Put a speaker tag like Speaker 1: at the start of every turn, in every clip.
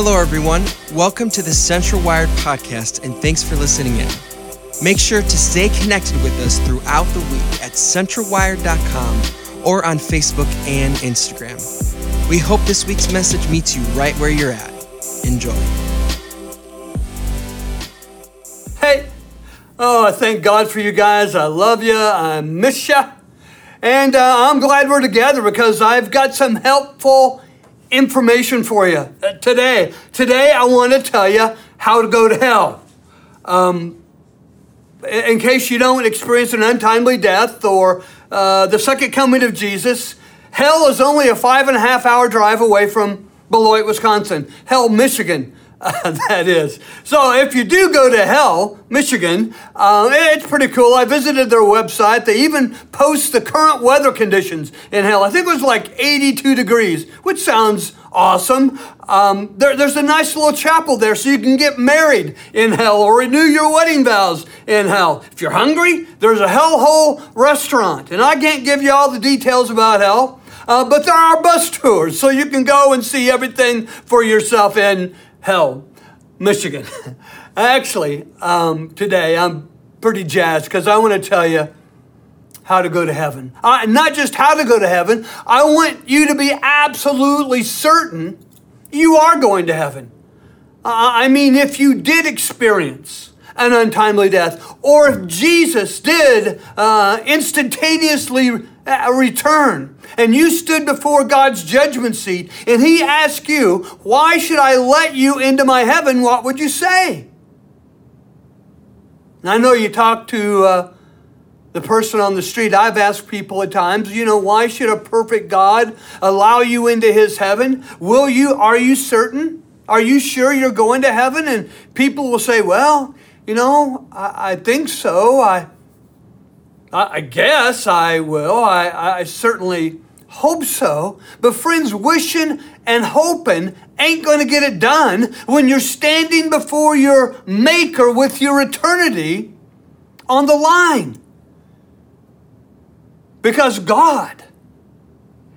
Speaker 1: Hello, everyone. Welcome to the Central Wired podcast, and thanks for listening in. Make sure to stay connected with us throughout the week at centralwired.com or on Facebook and Instagram. We hope this week's message meets you right where you're at. Enjoy.
Speaker 2: Hey, oh, I thank God for you guys. I love you. I miss you. And uh, I'm glad we're together because I've got some helpful information for you uh, today. Today, I want to tell you how to go to hell. Um, in case you don't experience an untimely death or uh, the second coming of Jesus, hell is only a five and a half hour drive away from Beloit, Wisconsin. Hell, Michigan. That is. So if you do go to Hell, Michigan, uh, it's pretty cool. I visited their website. They even post the current weather conditions in Hell. I think it was like 82 degrees, which sounds awesome. Um, there, there's a nice little chapel there so you can get married in Hell or renew your wedding vows in Hell. If you're hungry, there's a hellhole restaurant. And I can't give you all the details about Hell. Uh, but there are bus tours, so you can go and see everything for yourself in Hell, Michigan. Actually, um, today I'm pretty jazzed because I want to tell you how to go to heaven. Uh, not just how to go to heaven, I want you to be absolutely certain you are going to heaven. Uh, I mean, if you did experience an untimely death, or if Jesus did uh, instantaneously uh, return and you stood before God's judgment seat and He asked you, Why should I let you into my heaven? What would you say? I know you talk to uh, the person on the street. I've asked people at times, you know, why should a perfect God allow you into his heaven? Will you, are you certain? Are you sure you're going to heaven? And people will say, well, you know, I, I think so. I, I, guess I will. I, I certainly hope so. But friends, wishing and hoping ain't going to get it done when you're standing before your Maker with your eternity on the line. Because God,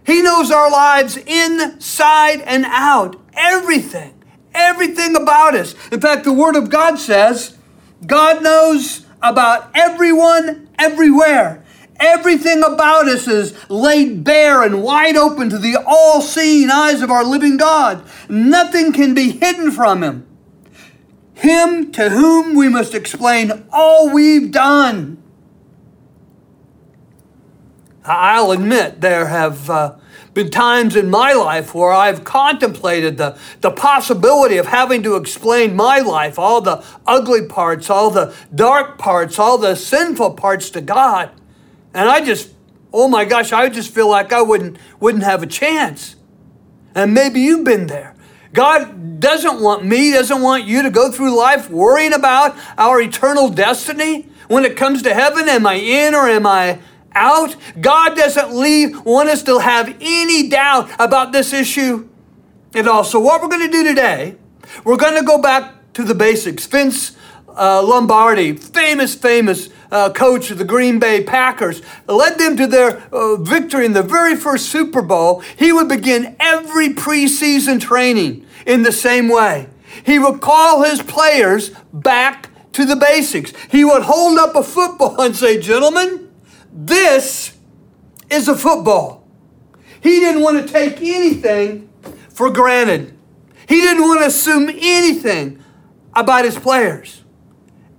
Speaker 2: He knows our lives inside and out, everything, everything about us. In fact, the Word of God says God knows about everyone, everywhere. Everything about us is laid bare and wide open to the all seeing eyes of our living God. Nothing can be hidden from Him. Him to whom we must explain all we've done I'll admit there have uh, been times in my life where I've contemplated the, the possibility of having to explain my life, all the ugly parts, all the dark parts, all the sinful parts to God. And I just, oh my gosh, I just feel like I wouldn't, wouldn't have a chance. And maybe you've been there. God doesn't want me, doesn't want you to go through life worrying about our eternal destiny. When it comes to heaven, am I in or am I out. God doesn't leave, want us to have any doubt about this issue at all. So, what we're going to do today, we're going to go back to the basics. Vince uh, Lombardi, famous, famous uh, coach of the Green Bay Packers, led them to their uh, victory in the very first Super Bowl. He would begin every preseason training in the same way. He would call his players back to the basics. He would hold up a football and say, Gentlemen, this is a football. He didn't want to take anything for granted. He didn't want to assume anything about his players.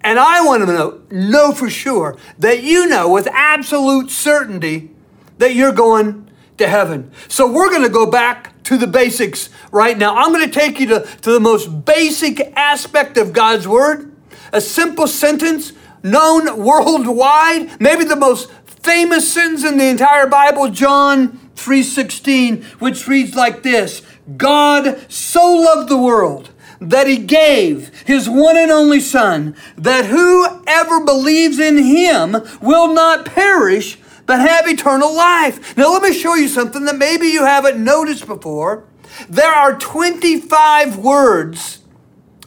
Speaker 2: And I want to know, know for sure that you know with absolute certainty that you're going to heaven. So we're going to go back to the basics right now. I'm going to take you to, to the most basic aspect of God's Word, a simple sentence known worldwide, maybe the most famous sentence in the entire Bible, John 3:16, which reads like this: God so loved the world that he gave his one and only son that whoever believes in him will not perish but have eternal life. Now let me show you something that maybe you haven't noticed before. There are 25 words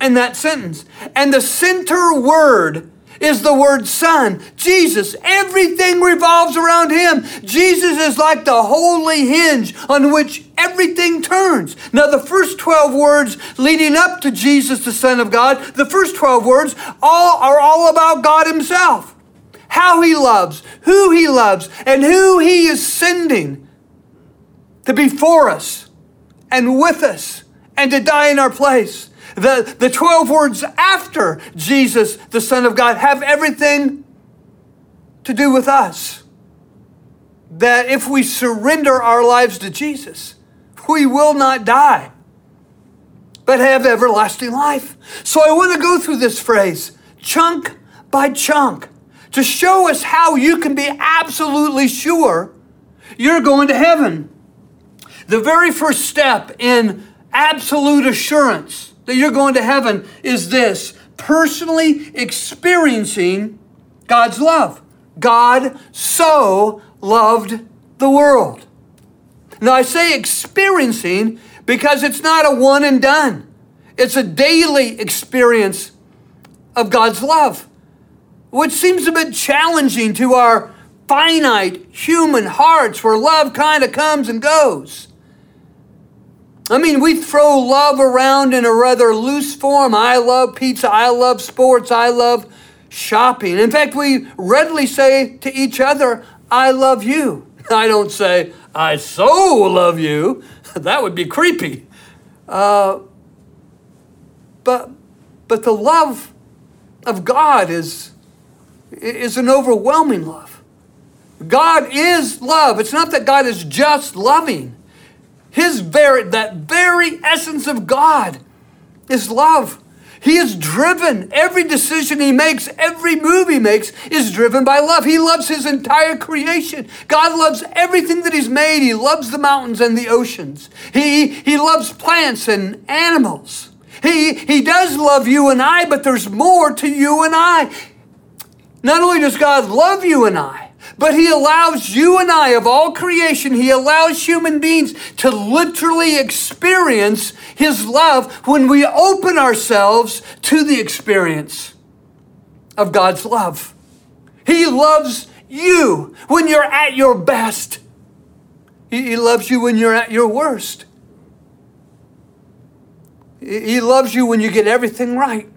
Speaker 2: in that sentence, and the center word is the word Son, Jesus. Everything revolves around Him. Jesus is like the holy hinge on which everything turns. Now, the first 12 words leading up to Jesus, the Son of God, the first 12 words all are all about God Himself. How He loves, who He loves, and who He is sending to be for us and with us and to die in our place. The, the 12 words after Jesus, the Son of God, have everything to do with us. That if we surrender our lives to Jesus, we will not die, but have everlasting life. So I want to go through this phrase, chunk by chunk, to show us how you can be absolutely sure you're going to heaven. The very first step in absolute assurance that you're going to heaven is this personally experiencing God's love. God so loved the world. Now, I say experiencing because it's not a one and done, it's a daily experience of God's love, which seems a bit challenging to our finite human hearts where love kind of comes and goes. I mean, we throw love around in a rather loose form. I love pizza. I love sports. I love shopping. In fact, we readily say to each other, I love you. I don't say, I so love you. that would be creepy. Uh, but, but the love of God is, is an overwhelming love. God is love. It's not that God is just loving. His very, that very essence of God is love. He is driven. Every decision he makes, every move he makes is driven by love. He loves his entire creation. God loves everything that he's made. He loves the mountains and the oceans. He, he loves plants and animals. He, he does love you and I, but there's more to you and I. Not only does God love you and I, but he allows you and I, of all creation, he allows human beings to literally experience his love when we open ourselves to the experience of God's love. He loves you when you're at your best. He loves you when you're at your worst. He loves you when you get everything right.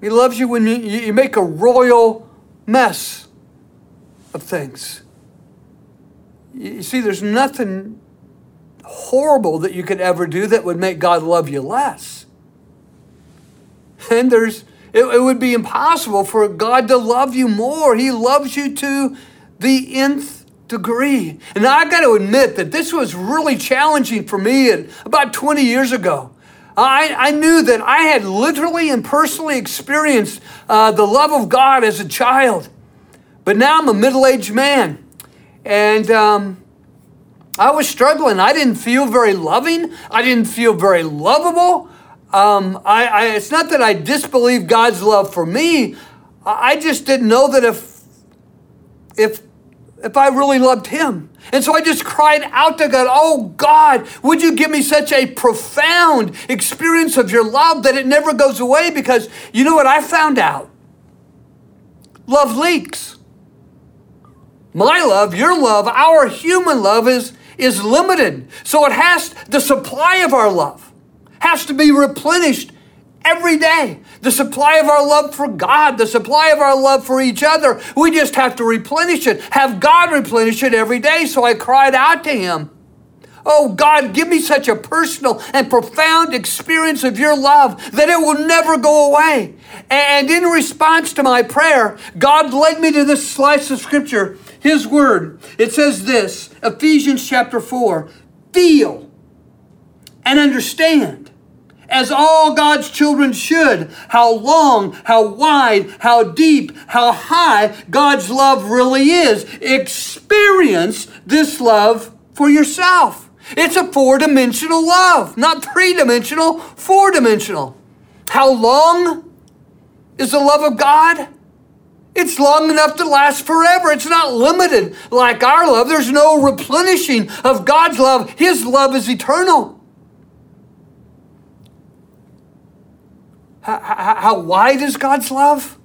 Speaker 2: He loves you when you, make a royal mess of things. You see, there's nothing horrible that you could ever do that would make God love you less. And there's it, it, would be impossible for God to love you more. He loves you to the nth degree. And I got to admit that this was really challenging for me and about 20 years ago. I, I knew that I had literally and personally experienced uh, the love of God as a child. But now I'm a middle aged man. And um, I was struggling. I didn't feel very loving, I didn't feel very lovable. Um, I, I, it's not that I disbelieve God's love for me. I just didn't know that if, if, if I really loved Him. And so I just cried out to God, Oh God, would you give me such a profound experience of your love that it never goes away? Because you know what I found out? Love leaks. My love, your love, our human love is, is limited. So it has, the supply of our love has to be replenished every day. The supply of our love for God, the supply of our love for each other, we just have to replenish it. Have God replenish it every day. So I cried out to Him. Oh God, give me such a personal and profound experience of your love that it will never go away. And in response to my prayer, God led me to this slice of scripture his word. It says this Ephesians chapter 4 feel and understand, as all God's children should, how long, how wide, how deep, how high God's love really is. Experience this love for yourself. It's a four dimensional love, not three dimensional, four dimensional. How long is the love of God? It's long enough to last forever. It's not limited like our love. There's no replenishing of God's love. His love is eternal. How, how, how wide is God's love?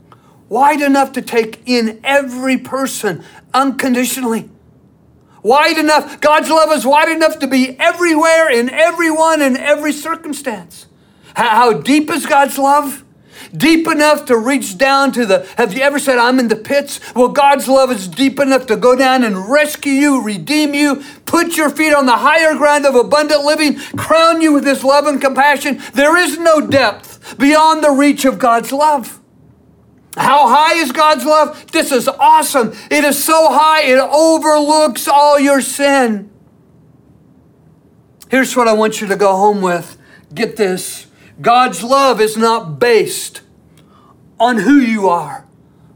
Speaker 2: wide enough to take in every person unconditionally. Wide enough, God's love is wide enough to be everywhere, in everyone, in every circumstance. How deep is God's love? Deep enough to reach down to the. Have you ever said, I'm in the pits? Well, God's love is deep enough to go down and rescue you, redeem you, put your feet on the higher ground of abundant living, crown you with His love and compassion. There is no depth beyond the reach of God's love. How high is God's love? This is awesome. It is so high, it overlooks all your sin. Here's what I want you to go home with. Get this God's love is not based on who you are,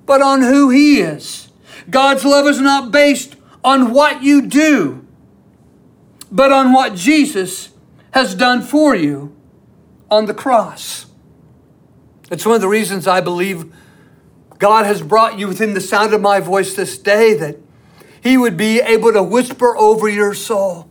Speaker 2: but on who He is. God's love is not based on what you do, but on what Jesus has done for you on the cross. It's one of the reasons I believe God has brought you within the sound of my voice this day that He would be able to whisper over your soul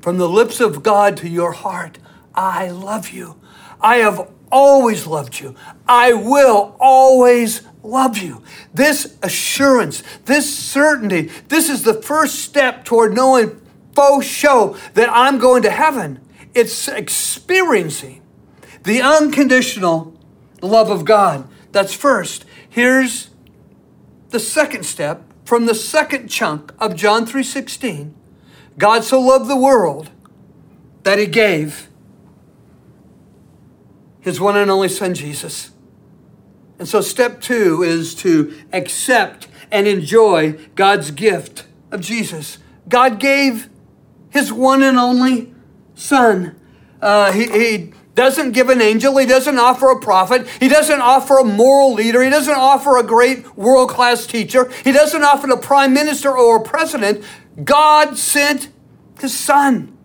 Speaker 2: from the lips of God to your heart I love you. I have always loved you. I will always love you. This assurance, this certainty, this is the first step toward knowing faux show that I'm going to heaven. It's experiencing the unconditional love of God. That's first. Here's the second step from the second chunk of John 3:16. God so loved the world that he gave his one and only son Jesus. And so step 2 is to accept and enjoy God's gift of Jesus. God gave his one and only son. Uh, he, he doesn't give an angel. He doesn't offer a prophet. He doesn't offer a moral leader. He doesn't offer a great world class teacher. He doesn't offer a prime minister or a president. God sent his son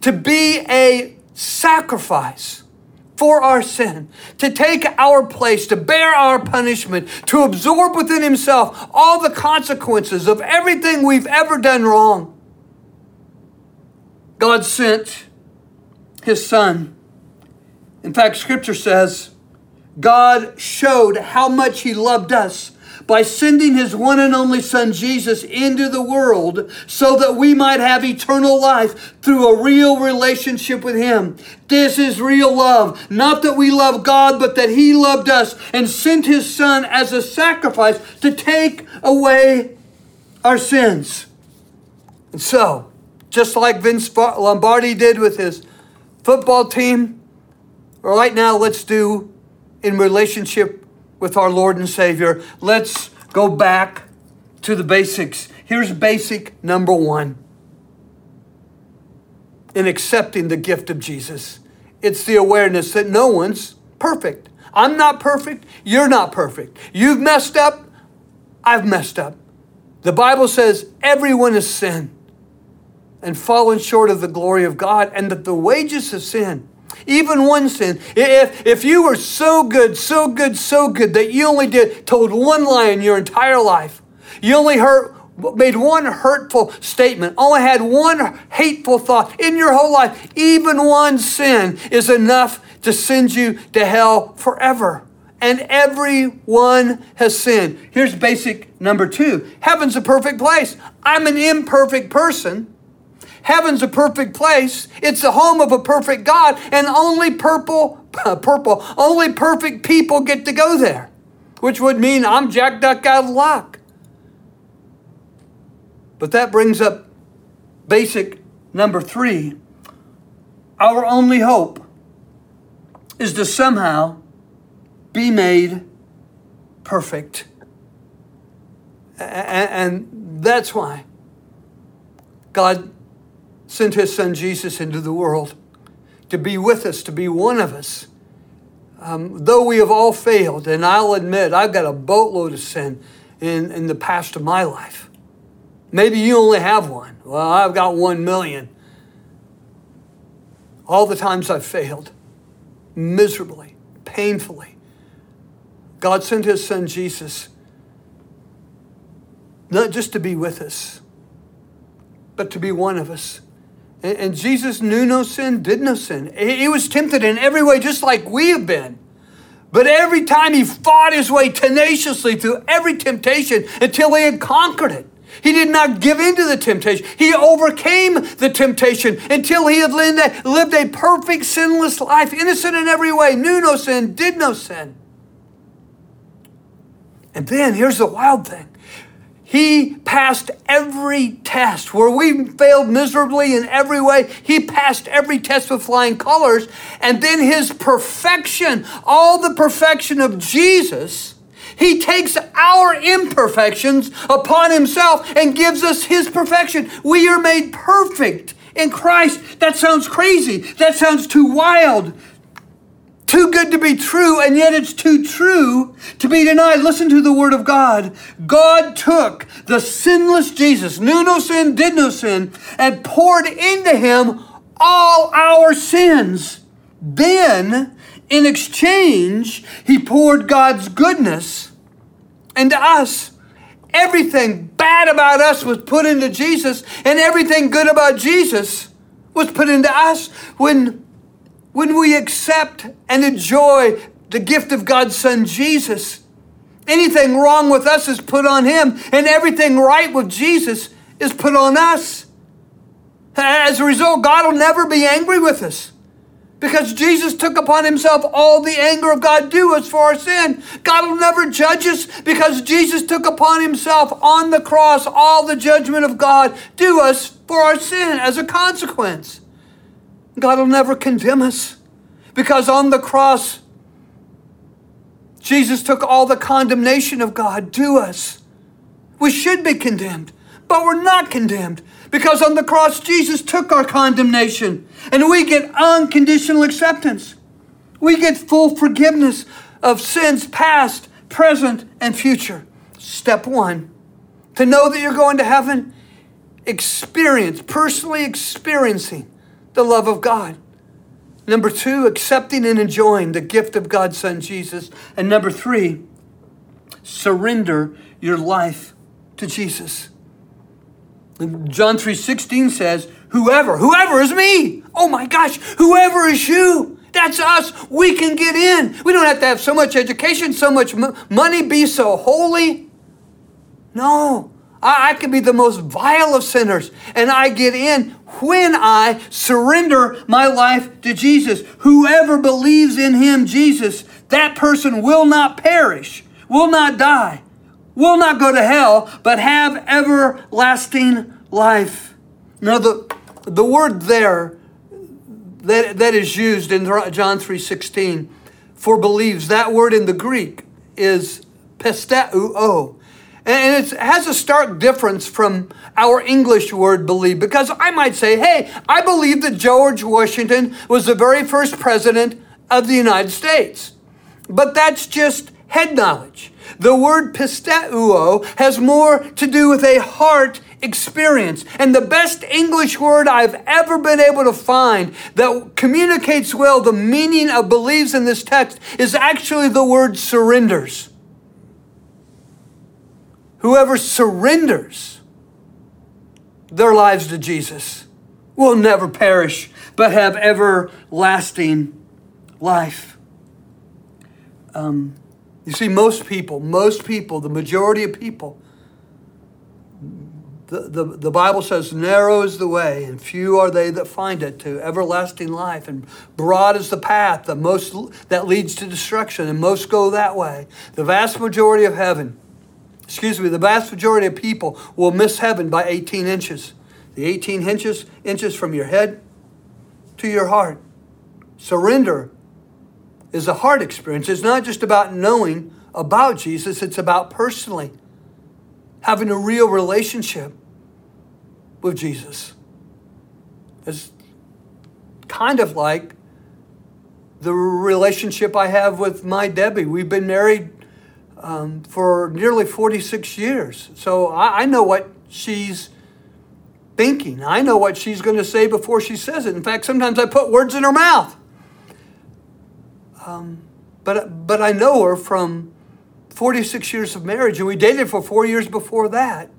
Speaker 2: to be a sacrifice for our sin, to take our place, to bear our punishment, to absorb within himself all the consequences of everything we've ever done wrong. God sent his son in fact, scripture says God showed how much he loved us by sending his one and only son Jesus into the world so that we might have eternal life through a real relationship with him. This is real love. Not that we love God, but that he loved us and sent his son as a sacrifice to take away our sins. And so, just like Vince Lombardi did with his football team, right now, let's do in relationship with our Lord and Savior. Let's go back to the basics. Here's basic number one in accepting the gift of Jesus it's the awareness that no one's perfect. I'm not perfect. You're not perfect. You've messed up. I've messed up. The Bible says everyone has sinned and fallen short of the glory of God, and that the wages of sin even one sin. If, if you were so good, so good, so good that you only did told one lie in your entire life, you only hurt made one hurtful statement, only had one hateful thought in your whole life, even one sin is enough to send you to hell forever. And everyone has sinned. Here's basic number two Heaven's a perfect place. I'm an imperfect person. Heaven's a perfect place. It's the home of a perfect God, and only purple, purple, only perfect people get to go there, which would mean I'm Jack Duck out of luck. But that brings up basic number three. Our only hope is to somehow be made perfect. And that's why God sent his son Jesus into the world to be with us, to be one of us. Um, though we have all failed, and I'll admit I've got a boatload of sin in, in the past of my life. Maybe you only have one. Well, I've got one million. All the times I've failed, miserably, painfully. God sent his son Jesus not just to be with us, but to be one of us. And Jesus knew no sin, did no sin. He was tempted in every way, just like we have been. But every time he fought his way tenaciously through every temptation until he had conquered it. He did not give in to the temptation. He overcame the temptation until he had lived a perfect, sinless life, innocent in every way, knew no sin, did no sin. And then here's the wild thing he passed every test. Where we failed miserably in every way, he passed every test with flying colors. And then his perfection, all the perfection of Jesus, he takes our imperfections upon himself and gives us his perfection. We are made perfect in Christ. That sounds crazy. That sounds too wild too good to be true, and yet it's too true to be denied. Listen to the word of God. God took the sinless Jesus, knew no sin, did no sin, and poured into him all our sins. Then, in exchange, he poured God's goodness into us. Everything bad about us was put into Jesus, and everything good about Jesus was put into us when when we accept and enjoy the gift of God's Son Jesus, anything wrong with us is put on Him, and everything right with Jesus is put on us. As a result, God will never be angry with us because Jesus took upon himself all the anger of God due us for our sin. God will never judge us because Jesus took upon himself on the cross all the judgment of God due us for our sin as a consequence. God will never condemn us because on the cross, Jesus took all the condemnation of God to us. We should be condemned, but we're not condemned because on the cross, Jesus took our condemnation and we get unconditional acceptance. We get full forgiveness of sins past, present, and future. Step one to know that you're going to heaven, experience, personally experiencing the love of God. Number two, accepting and enjoying the gift of God's Son Jesus. And number three, surrender your life to Jesus. John 3:16 says, "Whoever, whoever is me. Oh my gosh, whoever is you. That's us. We can get in. We don't have to have so much education, so much money, be so holy. No. I, I can be the most vile of sinners, and I get in when I surrender my life to Jesus. Whoever believes in him, Jesus, that person will not perish, will not die, will not go to hell, but have everlasting life. Now, the, the word there that, that is used in John 3.16 for believes, that word in the Greek is pisteuo. And it has a stark difference from our English word believe because I might say, hey, I believe that George Washington was the very first president of the United States. But that's just head knowledge. The word pisteuo has more to do with a heart experience. And the best English word I've ever been able to find that communicates well the meaning of believes in this text is actually the word surrenders. Whoever surrenders their lives to Jesus will never perish, but have everlasting life. Um, you see, most people, most people, the majority of people, the, the, the Bible says, narrow is the way, and few are they that find it to everlasting life, and broad is the path that most that leads to destruction, and most go that way. The vast majority of heaven excuse me, the vast majority of people will miss heaven by 18 inches. The 18 inches, inches from your head to your heart. Surrender is a heart experience. It's not just about knowing about Jesus, it's about personally having a real relationship with Jesus. It's kind of like the relationship I have with my Debbie. We've been married um, for nearly 46 years. So I, I know what she's thinking. I know what she's going to say before she says it. In fact, sometimes I put words in her mouth. Um, but, but I know her from 46 years of marriage, and we dated for four years before that.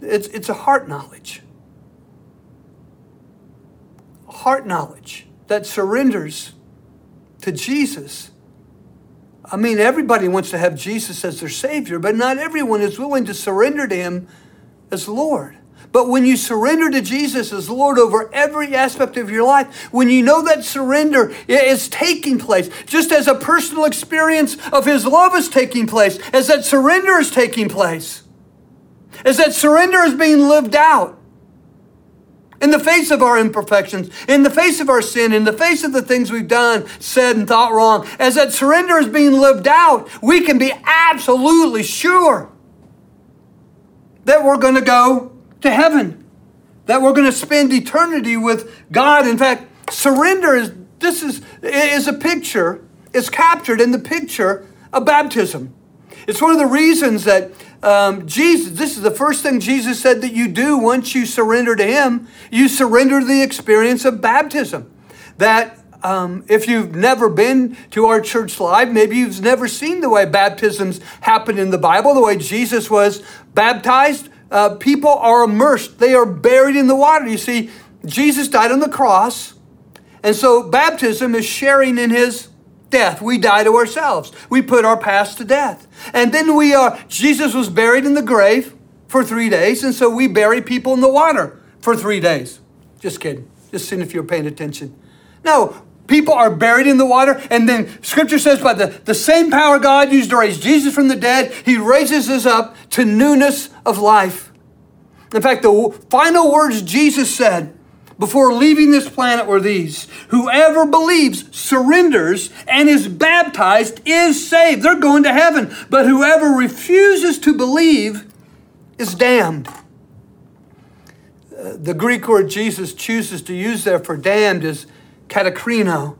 Speaker 2: It's, it's a heart knowledge. Heart knowledge that surrenders to Jesus. I mean, everybody wants to have Jesus as their Savior, but not everyone is willing to surrender to Him as Lord. But when you surrender to Jesus as Lord over every aspect of your life, when you know that surrender is taking place, just as a personal experience of His love is taking place, as that surrender is taking place, as that surrender is being lived out, in the face of our imperfections, in the face of our sin, in the face of the things we've done, said, and thought wrong, as that surrender is being lived out, we can be absolutely sure that we're going to go to heaven, that we're going to spend eternity with God. In fact, surrender is this is, is a picture, is captured in the picture of baptism. It's one of the reasons that um, Jesus, this is the first thing Jesus said that you do once you surrender to Him. You surrender the experience of baptism. That um, if you've never been to our church live, maybe you've never seen the way baptisms happen in the Bible, the way Jesus was baptized. Uh, people are immersed, they are buried in the water. You see, Jesus died on the cross, and so baptism is sharing in His death. We die to ourselves. We put our past to death. And then we are, Jesus was buried in the grave for three days, and so we bury people in the water for three days. Just kidding. Just seeing if you're paying attention. No, people are buried in the water, and then scripture says by the, the same power God used to raise Jesus from the dead, he raises us up to newness of life. In fact, the final words Jesus said before leaving this planet were these Whoever believes, surrenders, and is baptized is saved. They're going to heaven. But whoever refuses to believe is damned. Uh, the Greek word Jesus chooses to use there for damned is katakrino.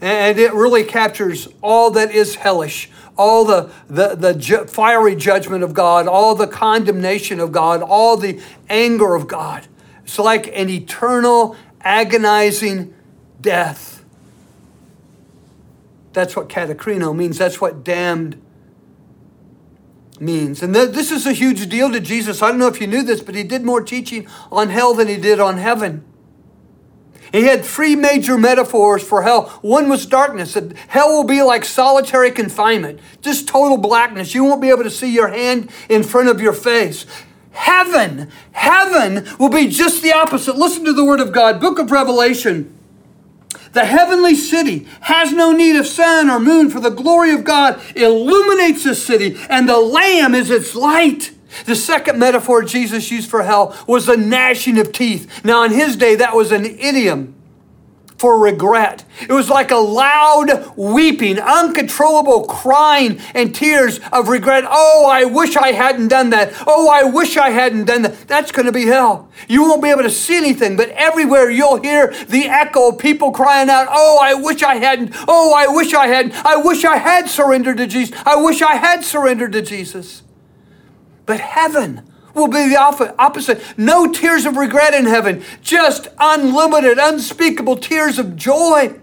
Speaker 2: And it really captures all that is hellish, all the, the, the ju- fiery judgment of God, all the condemnation of God, all the anger of God. It's like an eternal, agonizing death. That's what katakrino means. That's what damned means. And th- this is a huge deal to Jesus. I don't know if you knew this, but he did more teaching on hell than he did on heaven. He had three major metaphors for hell. One was darkness. Hell will be like solitary confinement, just total blackness. You won't be able to see your hand in front of your face. Heaven, heaven will be just the opposite. Listen to the word of God, book of Revelation. The heavenly city has no need of sun or moon, for the glory of God illuminates the city, and the Lamb is its light. The second metaphor Jesus used for hell was the gnashing of teeth. Now, in his day, that was an idiom for regret. It was like a loud weeping, uncontrollable crying and tears of regret. Oh, I wish I hadn't done that. Oh, I wish I hadn't done that. That's going to be hell. You won't be able to see anything, but everywhere you'll hear the echo of people crying out, Oh, I wish I hadn't. Oh, I wish I hadn't. I wish I had surrendered to Jesus. I wish I had surrendered to Jesus. But heaven, will be the opposite. No tears of regret in heaven, just unlimited, unspeakable tears of joy.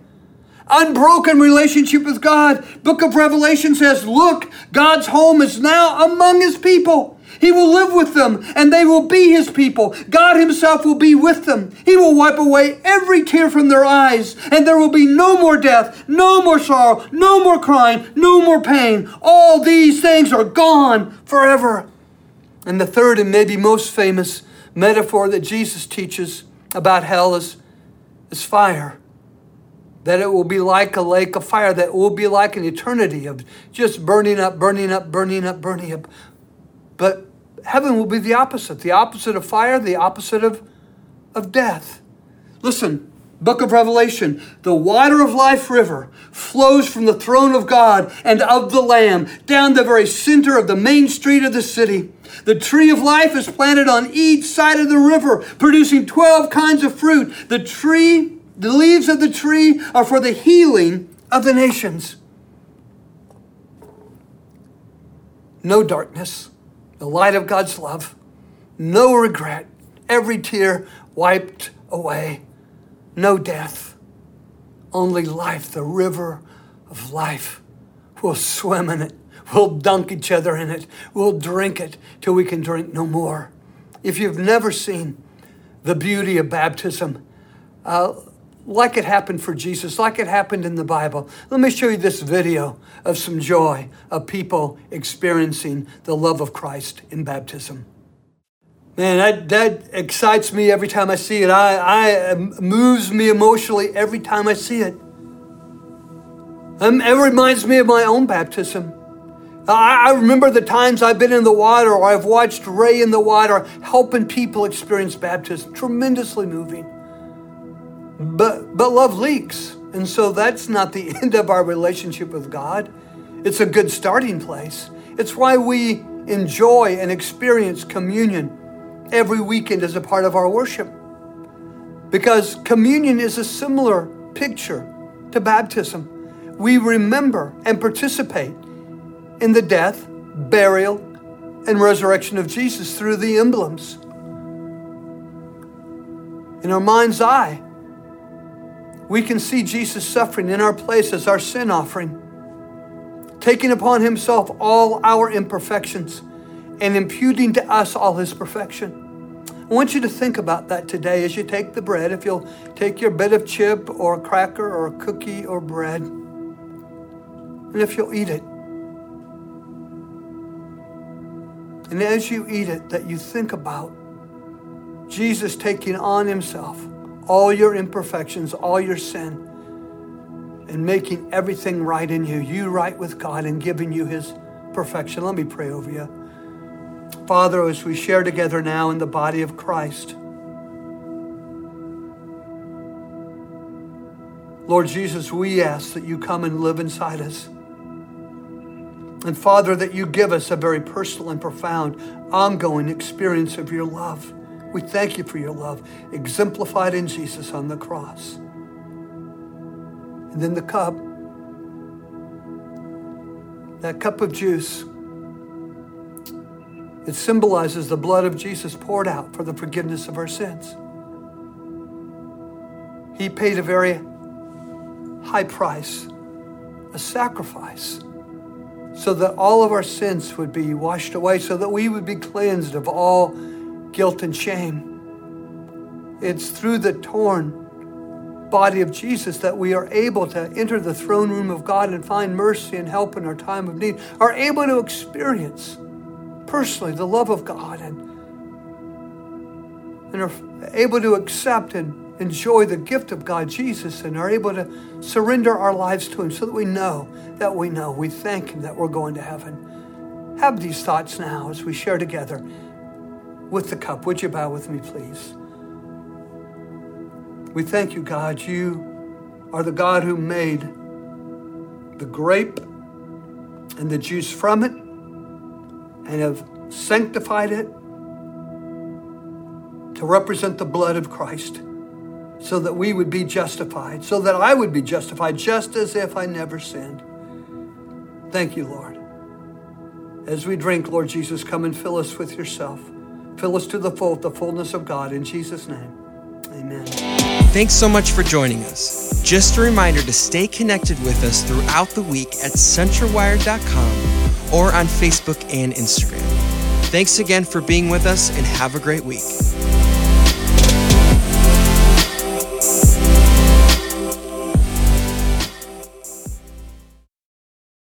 Speaker 2: Unbroken relationship with God. Book of Revelation says, Look, God's home is now among his people. He will live with them and they will be his people. God himself will be with them. He will wipe away every tear from their eyes and there will be no more death, no more sorrow, no more crying, no more pain. All these things are gone forever. And the third and maybe most famous metaphor that Jesus teaches about hell is, is fire. That it will be like a lake of fire, that it will be like an eternity of just burning up, burning up, burning up, burning up. But heaven will be the opposite the opposite of fire, the opposite of, of death. Listen, book of Revelation, the water of life river flows from the throne of God and of the Lamb down the very center of the main street of the city. The tree of life is planted on each side of the river, producing 12 kinds of fruit. The tree, the leaves of the tree are for the healing of the nations. No darkness, the light of God's love, no regret, every tear wiped away, no death, only life, the river of life. We'll swim in it We'll dunk each other in it. We'll drink it till we can drink no more. If you've never seen the beauty of baptism, uh, like it happened for Jesus, like it happened in the Bible. Let me show you this video of some joy of people experiencing the love of Christ in baptism. Man, that, that excites me every time I see it. I, I moves me emotionally every time I see it. Um, it reminds me of my own baptism. I, I remember the times I've been in the water or I've watched Ray in the water helping people experience baptism. Tremendously moving. But, but love leaks. And so that's not the end of our relationship with God. It's a good starting place. It's why we enjoy and experience communion every weekend as a part of our worship. Because communion is a similar picture to baptism. We remember and participate in the death, burial, and resurrection of Jesus through the emblems. In our mind's eye, we can see Jesus suffering in our place as our sin offering, taking upon himself all our imperfections and imputing to us all his perfection. I want you to think about that today as you take the bread. If you'll take your bit of chip or cracker or a cookie or bread, and if you'll eat it. And as you eat it, that you think about Jesus taking on himself all your imperfections, all your sin, and making everything right in you, you right with God, and giving you his perfection. Let me pray over you. Father, as we share together now in the body of Christ, Lord Jesus, we ask that you come and live inside us. And Father, that you give us a very personal and profound, ongoing experience of your love. We thank you for your love, exemplified in Jesus on the cross. And then the cup, that cup of juice, it symbolizes the blood of Jesus poured out for the forgiveness of our sins. He paid a very high price, a sacrifice, so that all of our sins would be washed away, so that we would be cleansed of all guilt and shame. It's through the torn body of Jesus that we are able to enter the throne room of God and find mercy and help in our time of need, are able to experience personally the love of God and, and are able to accept and enjoy the gift of God, Jesus, and are able to surrender our lives to Him so that we know that we know. We thank Him that we're going to heaven. Have these thoughts now as we share together with the cup. Would you bow with me, please? We thank you, God. You are the God who made the grape and the juice from it and have sanctified it to represent the blood of Christ so that we would be justified, so that I would be justified just as if I never sinned. Thank you, Lord. As we drink, Lord Jesus, come and fill us with yourself. Fill us to the full, the fullness of God. In Jesus' name, amen.
Speaker 1: Thanks so much for joining us. Just a reminder to stay connected with us throughout the week at centralwired.com or on Facebook and Instagram. Thanks again for being with us and have a great week.